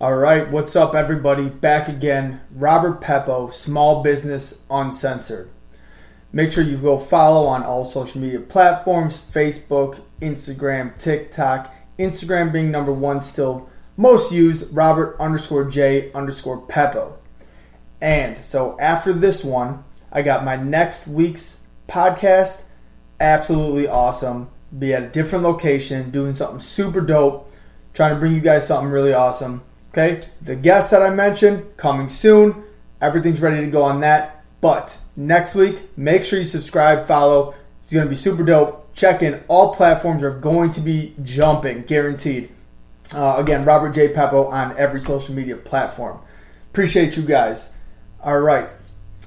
All right, what's up, everybody? Back again. Robert Peppo, Small Business Uncensored. Make sure you go follow on all social media platforms Facebook, Instagram, TikTok. Instagram being number one still most used, Robert underscore J underscore Peppo. And so after this one, I got my next week's podcast. Absolutely awesome. Be at a different location, doing something super dope, trying to bring you guys something really awesome. Okay, the guests that I mentioned coming soon. Everything's ready to go on that. But next week, make sure you subscribe, follow. It's going to be super dope. Check in. All platforms are going to be jumping, guaranteed. Uh, again, Robert J. Peppo on every social media platform. Appreciate you guys. All right,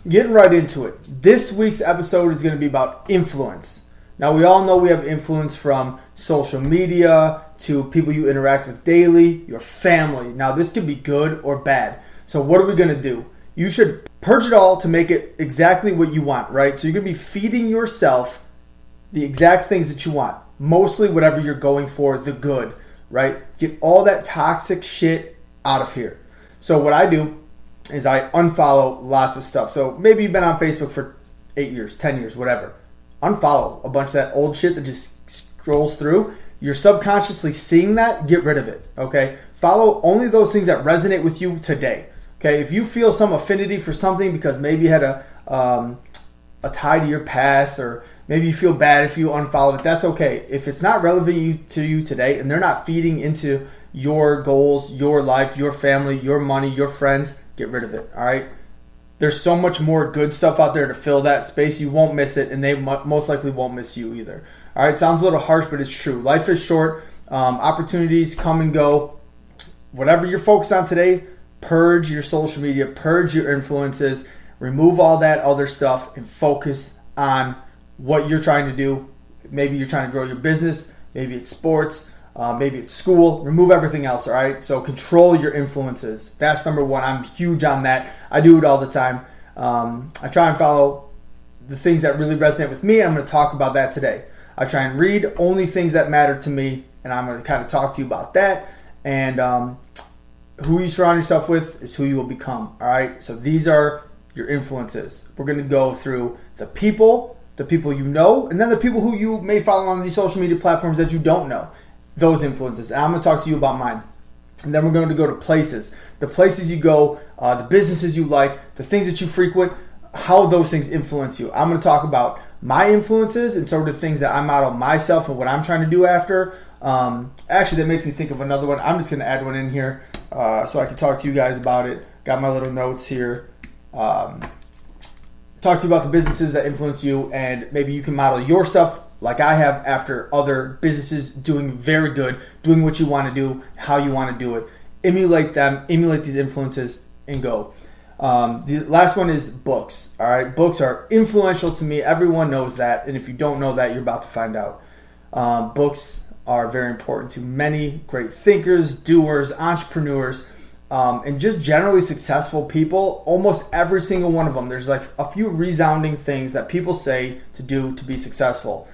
getting right into it. This week's episode is going to be about influence. Now, we all know we have influence from social media to people you interact with daily, your family. Now, this could be good or bad. So, what are we going to do? You should purge it all to make it exactly what you want, right? So, you're going to be feeding yourself the exact things that you want, mostly whatever you're going for, the good, right? Get all that toxic shit out of here. So, what I do is I unfollow lots of stuff. So, maybe you've been on Facebook for eight years, 10 years, whatever. Unfollow a bunch of that old shit that just scrolls through you're subconsciously seeing that, get rid of it. Okay. Follow only those things that resonate with you today. Okay. If you feel some affinity for something because maybe you had a um, a tie to your past or maybe you feel bad if you unfollow it, that's okay. If it's not relevant to you today and they're not feeding into your goals, your life, your family, your money, your friends, get rid of it. All right. There's so much more good stuff out there to fill that space. You won't miss it, and they most likely won't miss you either. All right, sounds a little harsh, but it's true. Life is short. Um, opportunities come and go. Whatever you're focused on today, purge your social media, purge your influences, remove all that other stuff, and focus on what you're trying to do. Maybe you're trying to grow your business. Maybe it's sports. Uh, maybe it's school. Remove everything else. All right. So control your influences. That's number one. I'm huge on that. I do it all the time. Um, I try and follow the things that really resonate with me. I'm going to talk about that today. I try and read only things that matter to me, and I'm going to kind of talk to you about that. And um, who you surround yourself with is who you will become. All right. So these are your influences. We're going to go through the people, the people you know, and then the people who you may follow on these social media platforms that you don't know. Those influences. And I'm going to talk to you about mine. And then we're going to go to places. The places you go, uh, the businesses you like, the things that you frequent, how those things influence you. I'm going to talk about my influences and sort of the things that I model myself and what I'm trying to do after. Um, actually, that makes me think of another one. I'm just going to add one in here uh, so I can talk to you guys about it. Got my little notes here. Um, talk to you about the businesses that influence you, and maybe you can model your stuff like I have after other businesses doing very good, doing what you want to do, how you want to do it. Emulate them, emulate these influences, and go. Um, the last one is books. All right, books are influential to me. Everyone knows that, and if you don't know that, you're about to find out. Um, books are very important to many great thinkers, doers, entrepreneurs, um, and just generally successful people. Almost every single one of them. There's like a few resounding things that people say to do to be successful.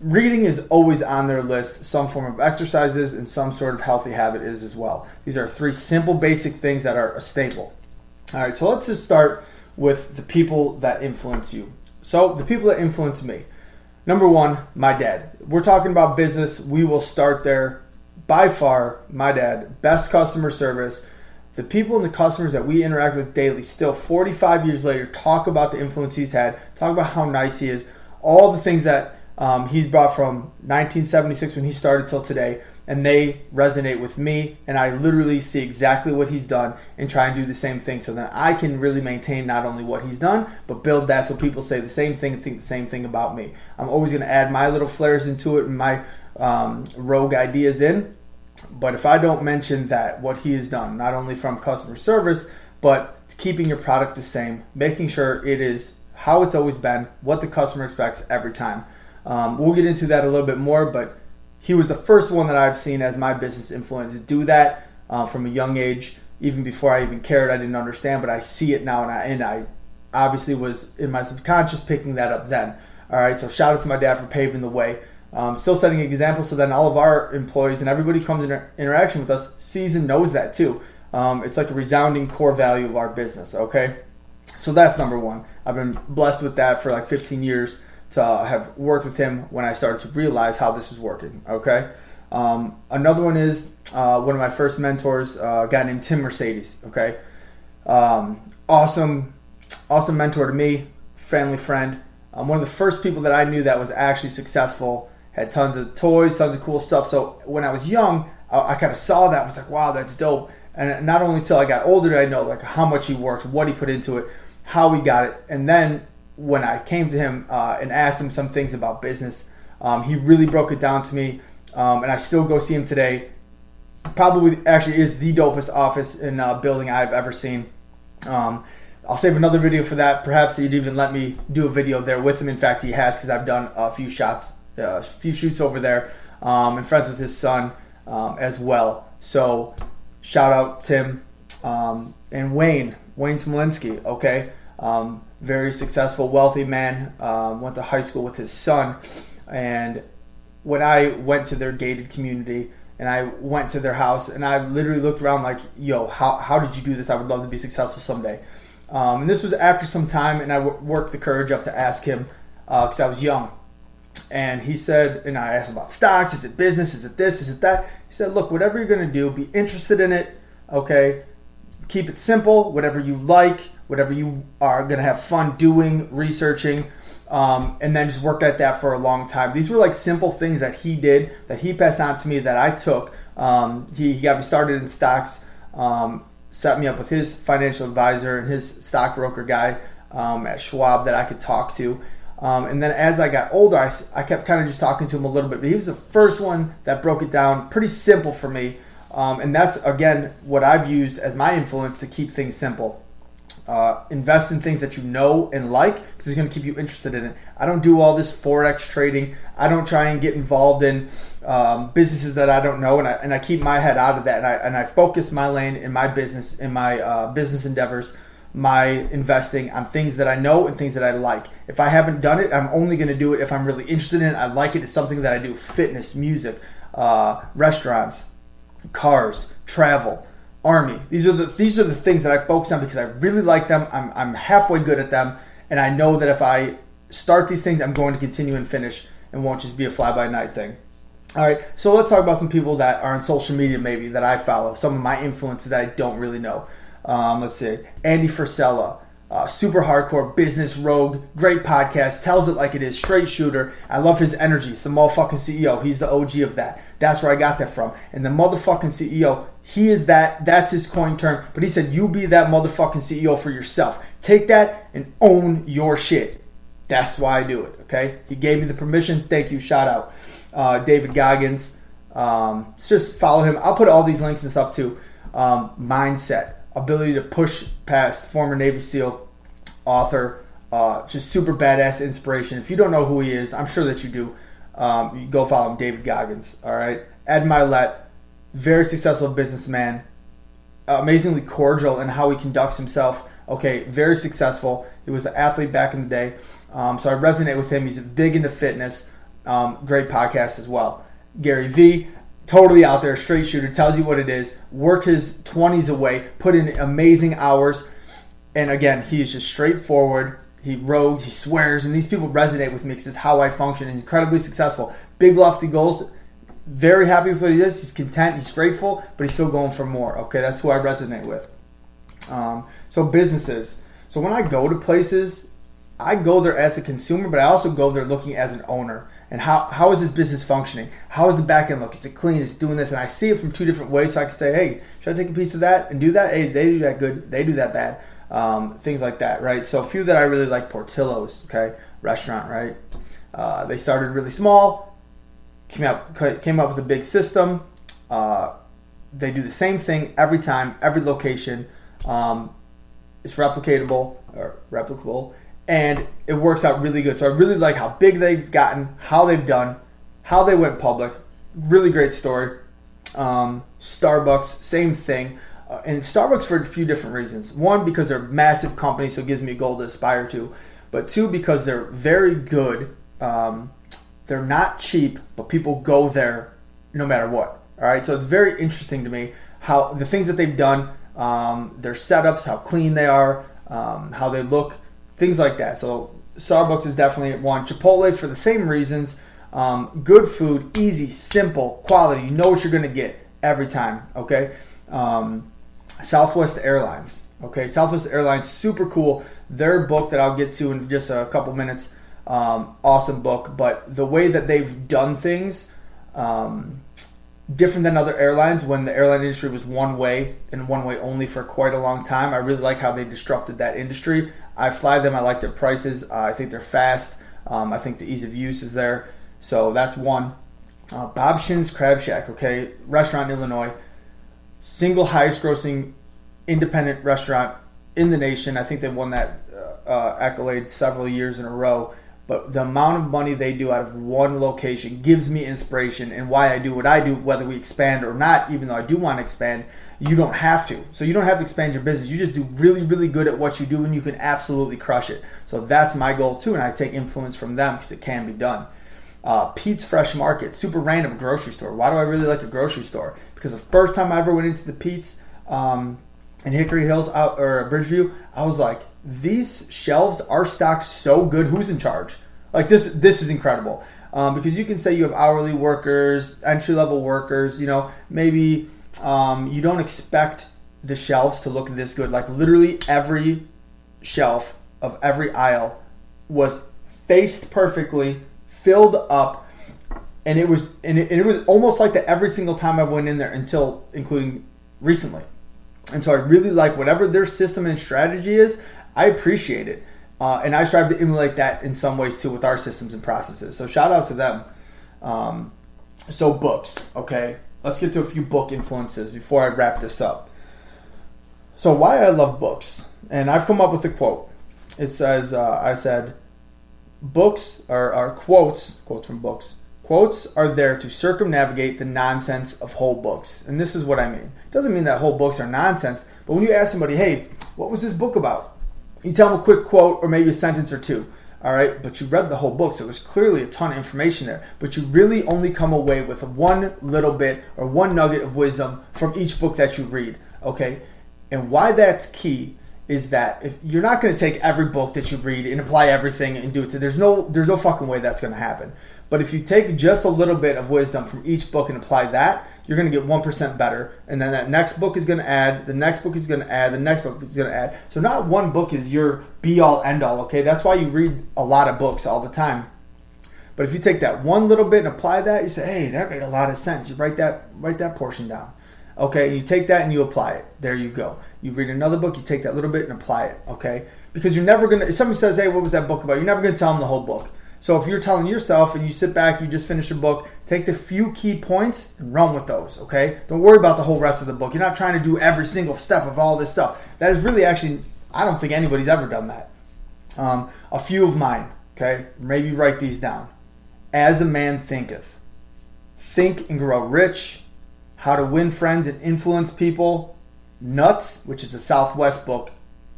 Reading is always on their list. Some form of exercises and some sort of healthy habit is as well. These are three simple, basic things that are a staple. All right, so let's just start with the people that influence you. So, the people that influence me. Number one, my dad. We're talking about business. We will start there. By far, my dad, best customer service. The people and the customers that we interact with daily, still 45 years later, talk about the influence he's had, talk about how nice he is, all the things that um, he's brought from 1976 when he started till today and they resonate with me and I literally see exactly what he's done and try and do the same thing so that I can really maintain not only what he's done but build that so people say the same thing think the same thing about me. I'm always going to add my little flares into it and my um, rogue ideas in. But if I don't mention that what he has done, not only from customer service, but keeping your product the same, making sure it is how it's always been, what the customer expects every time. Um, we'll get into that a little bit more, but he was the first one that I've seen as my business influence to do that uh, from a young age. Even before I even cared, I didn't understand, but I see it now, and I, and I obviously was in my subconscious picking that up then. All right, so shout out to my dad for paving the way. Um, still setting an example so then all of our employees and everybody comes in interaction with us sees and knows that too. Um, it's like a resounding core value of our business, okay? So that's number one. I've been blessed with that for like 15 years to have worked with him when I started to realize how this is working, okay? Um, another one is uh, one of my first mentors, uh, a guy named Tim Mercedes, okay? Um, awesome, awesome mentor to me, family friend. Um, one of the first people that I knew that was actually successful, had tons of toys, tons of cool stuff. So when I was young, I, I kind of saw that, was like, wow, that's dope. And not only until I got older did I know like how much he worked, what he put into it, how he got it, and then when I came to him uh, and asked him some things about business, um, he really broke it down to me, um, and I still go see him today. Probably actually is the dopest office in uh, building I've ever seen. Um, I'll save another video for that. Perhaps he'd even let me do a video there with him. In fact, he has because I've done a few shots, uh, a few shoots over there, um, and friends with his son um, as well. So shout out Tim um, and Wayne, Wayne Smolinski. Okay, um, very successful, wealthy man. Um, went to high school with his son, and when I went to their gated community and I went to their house and I literally looked around like, yo, how, how did you do this? I would love to be successful someday. Um, and this was after some time, and I w- worked the courage up to ask him because uh, I was young. And he said, and I asked about stocks. Is it business? Is it this? Is it that? He said, look, whatever you're going to do, be interested in it. Okay. Keep it simple. Whatever you like, whatever you are going to have fun doing, researching, um, and then just work at that for a long time. These were like simple things that he did that he passed on to me that I took. Um, he, he, got me started in stocks, um, set me up with his financial advisor and his stockbroker guy um, at Schwab that I could talk to. Um, and then as I got older, I, I kept kind of just talking to him a little bit. But he was the first one that broke it down pretty simple for me. Um, and that's, again, what I've used as my influence to keep things simple. Uh, invest in things that you know and like because it's going to keep you interested in it. I don't do all this forex trading. I don't try and get involved in um, businesses that I don't know, and I, and I keep my head out of that. And I and I focus my lane in my business in my uh, business endeavors, my investing on things that I know and things that I like. If I haven't done it, I'm only going to do it if I'm really interested in it. I like it. It's something that I do: fitness, music, uh, restaurants, cars, travel army. These are the these are the things that I focus on because I really like them. I'm I'm halfway good at them, and I know that if I start these things, I'm going to continue and finish, and won't just be a fly by night thing. All right, so let's talk about some people that are on social media, maybe that I follow, some of my influences that I don't really know. Um, let's see, Andy Frisella, uh, super hardcore business rogue, great podcast, tells it like it is, straight shooter. I love his energy. He's the motherfucking CEO. He's the OG of that. That's where I got that from. And the motherfucking CEO, he is that. That's his coin term. But he said, you be that motherfucking CEO for yourself. Take that and own your shit. That's why I do it. Okay. He gave me the permission. Thank you. Shout out, uh, David Goggins. Um, just follow him. I'll put all these links and stuff too. Um, mindset ability to push past former Navy SEAL, author, uh, just super badass inspiration. If you don't know who he is, I'm sure that you do. Um, you go follow him, David Goggins. All right, Ed Mylett, very successful businessman, amazingly cordial in how he conducts himself. Okay, very successful. He was an athlete back in the day, um, so I resonate with him. He's big into fitness. Um, great podcast as well. Gary Vee, totally out there, straight shooter, tells you what it is, worked his 20s away, put in amazing hours. And again, he is just straightforward. He rogues, he swears, and these people resonate with me because it's how I function. He's incredibly successful. Big lofty goals. Very happy with what he does. He's content. He's grateful, but he's still going for more. Okay, that's who I resonate with. Um, so businesses. So when I go to places, I go there as a consumer, but I also go there looking as an owner and how, how is this business functioning? How is the back end look? Is it clean? Is it doing this? And I see it from two different ways. So I can say, hey, should I take a piece of that and do that? Hey, they do that good. They do that bad. Um, things like that, right? So a few that I really like, Portillo's, okay, restaurant, right? Uh, they started really small, came up came up with a big system. Uh, they do the same thing every time, every location. Um, it's replicatable or replicable, and it works out really good. So I really like how big they've gotten, how they've done, how they went public. Really great story. Um, Starbucks, same thing. Uh, and Starbucks for a few different reasons. One, because they're massive company, so it gives me a goal to aspire to. But two, because they're very good um, They're not cheap, but people go there no matter what. All right, so it's very interesting to me how the things that they've done, um, their setups, how clean they are, um, how they look, things like that. So Starbucks is definitely one. Chipotle for the same reasons. Um, good food, easy, simple, quality. You know what you're to get every time. Okay. Um, Southwest Airlines. Okay. Southwest Airlines, super cool. Their book that I'll get to in just a couple minutes. Um, awesome book. But the way that they've done things, um, different than other airlines when the airline industry was one way and one way only for quite a long time. I really like how they disrupted that industry. I fly them. I like their prices. Uh, I think they're fast. Um, I think the ease of use is there. So that's one. Uh, Bob Chinn's Crab Shack, okay, restaurant in Illinois, single highest grossing independent restaurant in the nation. I think they won that uh, uh accolade several years in a row. But the amount of money they do out of one location gives me inspiration and why I do what I do, whether we expand or not, even though I do want to expand, you don't have to. So you don't have to expand your business. You just do really, really good at what you do and you can absolutely crush it. So that's my goal too. And I take influence from them because it can be done. Uh, Pete's Fresh Market, super random grocery store. Why do I really like a grocery store? Because the first time I ever went into the Pete's um, in Hickory Hills out, or Bridgeview, I was like, these shelves are stocked so good. Who's in charge? Like this, this is incredible. Um, because you can say you have hourly workers, entry level workers. You know, maybe um, you don't expect the shelves to look this good. Like literally every shelf of every aisle was faced perfectly, filled up, and it was and it, and it was almost like that every single time I went in there until including recently. And so I really like whatever their system and strategy is. I appreciate it. Uh, and I strive to emulate that in some ways too with our systems and processes. So shout out to them. Um, so books, okay. Let's get to a few book influences before I wrap this up. So why I love books, and I've come up with a quote. It says, uh, "I said, books are, are quotes, quotes from books. Quotes are there to circumnavigate the nonsense of whole books, and this is what I mean. It doesn't mean that whole books are nonsense, but when you ask somebody, "Hey, what was this book about?" You tell them a quick quote or maybe a sentence or two. All right, but you read the whole book, so was clearly a ton of information there. But you really only come away with one little bit or one nugget of wisdom from each book that you read. Okay, and why that's key is that if you're not going to take every book that you read and apply everything and do it to there's no there's no fucking way that's going to happen. But if you take just a little bit of wisdom from each book and apply that, you're going to get 1% better. And then that next book is going to add, the next book is going to add, the next book is going to add. So not one book is your be all end all, okay? That's why you read a lot of books all the time. But if you take that one little bit and apply that, you say, "Hey, that made a lot of sense." You write that write that portion down. Okay, you take that and you apply it. There you go. You read another book, you take that little bit and apply it. Okay, because you're never gonna. If somebody says, "Hey, what was that book about?" You're never gonna tell them the whole book. So if you're telling yourself and you sit back, you just finish a book, take the few key points and run with those, okay? Don't worry about the whole rest of the book. You're not trying to do every single step of all this stuff. That is really actually, I don't think anybody's ever done that. Um, a few of mine, okay? Maybe write these down. As a man thinketh, think and grow rich, how to win friends and influence people, Nuts, which is a Southwest book,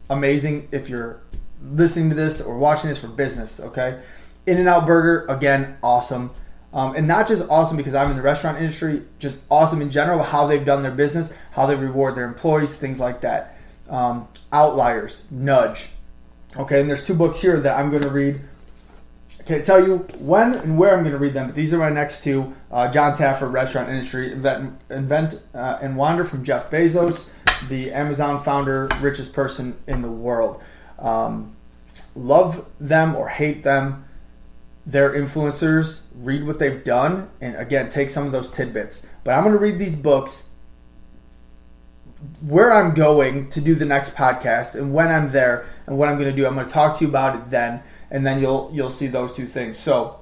amazing if you're listening to this or watching this for business, okay? In and Out Burger, again, awesome. Um, and not just awesome because I'm in the restaurant industry, just awesome in general, how they've done their business, how they reward their employees, things like that. Um, Outliers, Nudge. Okay, and there's two books here that I'm going to read. I can't tell you when and where I'm going to read them, but these are my next two. Uh, Jon Taffer, Restaurant Industry, Invent, Invent uh, and Wander from Jeff Bezos, the Amazon founder, richest person in the world. Um, love them or hate them they're influencers, read what they've done, and again, take some of those tidbits. But I'm going to read these books where I'm going to do the next podcast and when I'm there and what I'm going to do. I'm going to talk to you about it then, and then you'll you'll see those two things. So,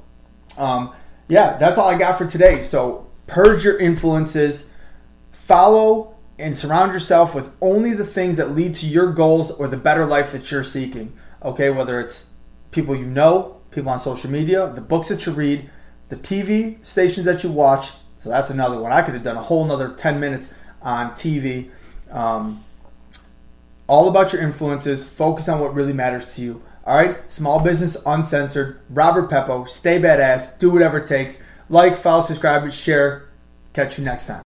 um, yeah, that's all I got for today. So purge your influences, follow and surround yourself with only the things that lead to your goals or the better life that you're seeking. Okay, whether it's people you know, people on social media, the books that you read, the TV stations that you watch. So that's another one. I could have done a whole another 10 minutes on TV. Um, all about your influences. Focus on what really matters to you. All right, small business uncensored. Robert Peppo, stay badass, do whatever it takes. Like, follow, subscribe, share. Catch you next time.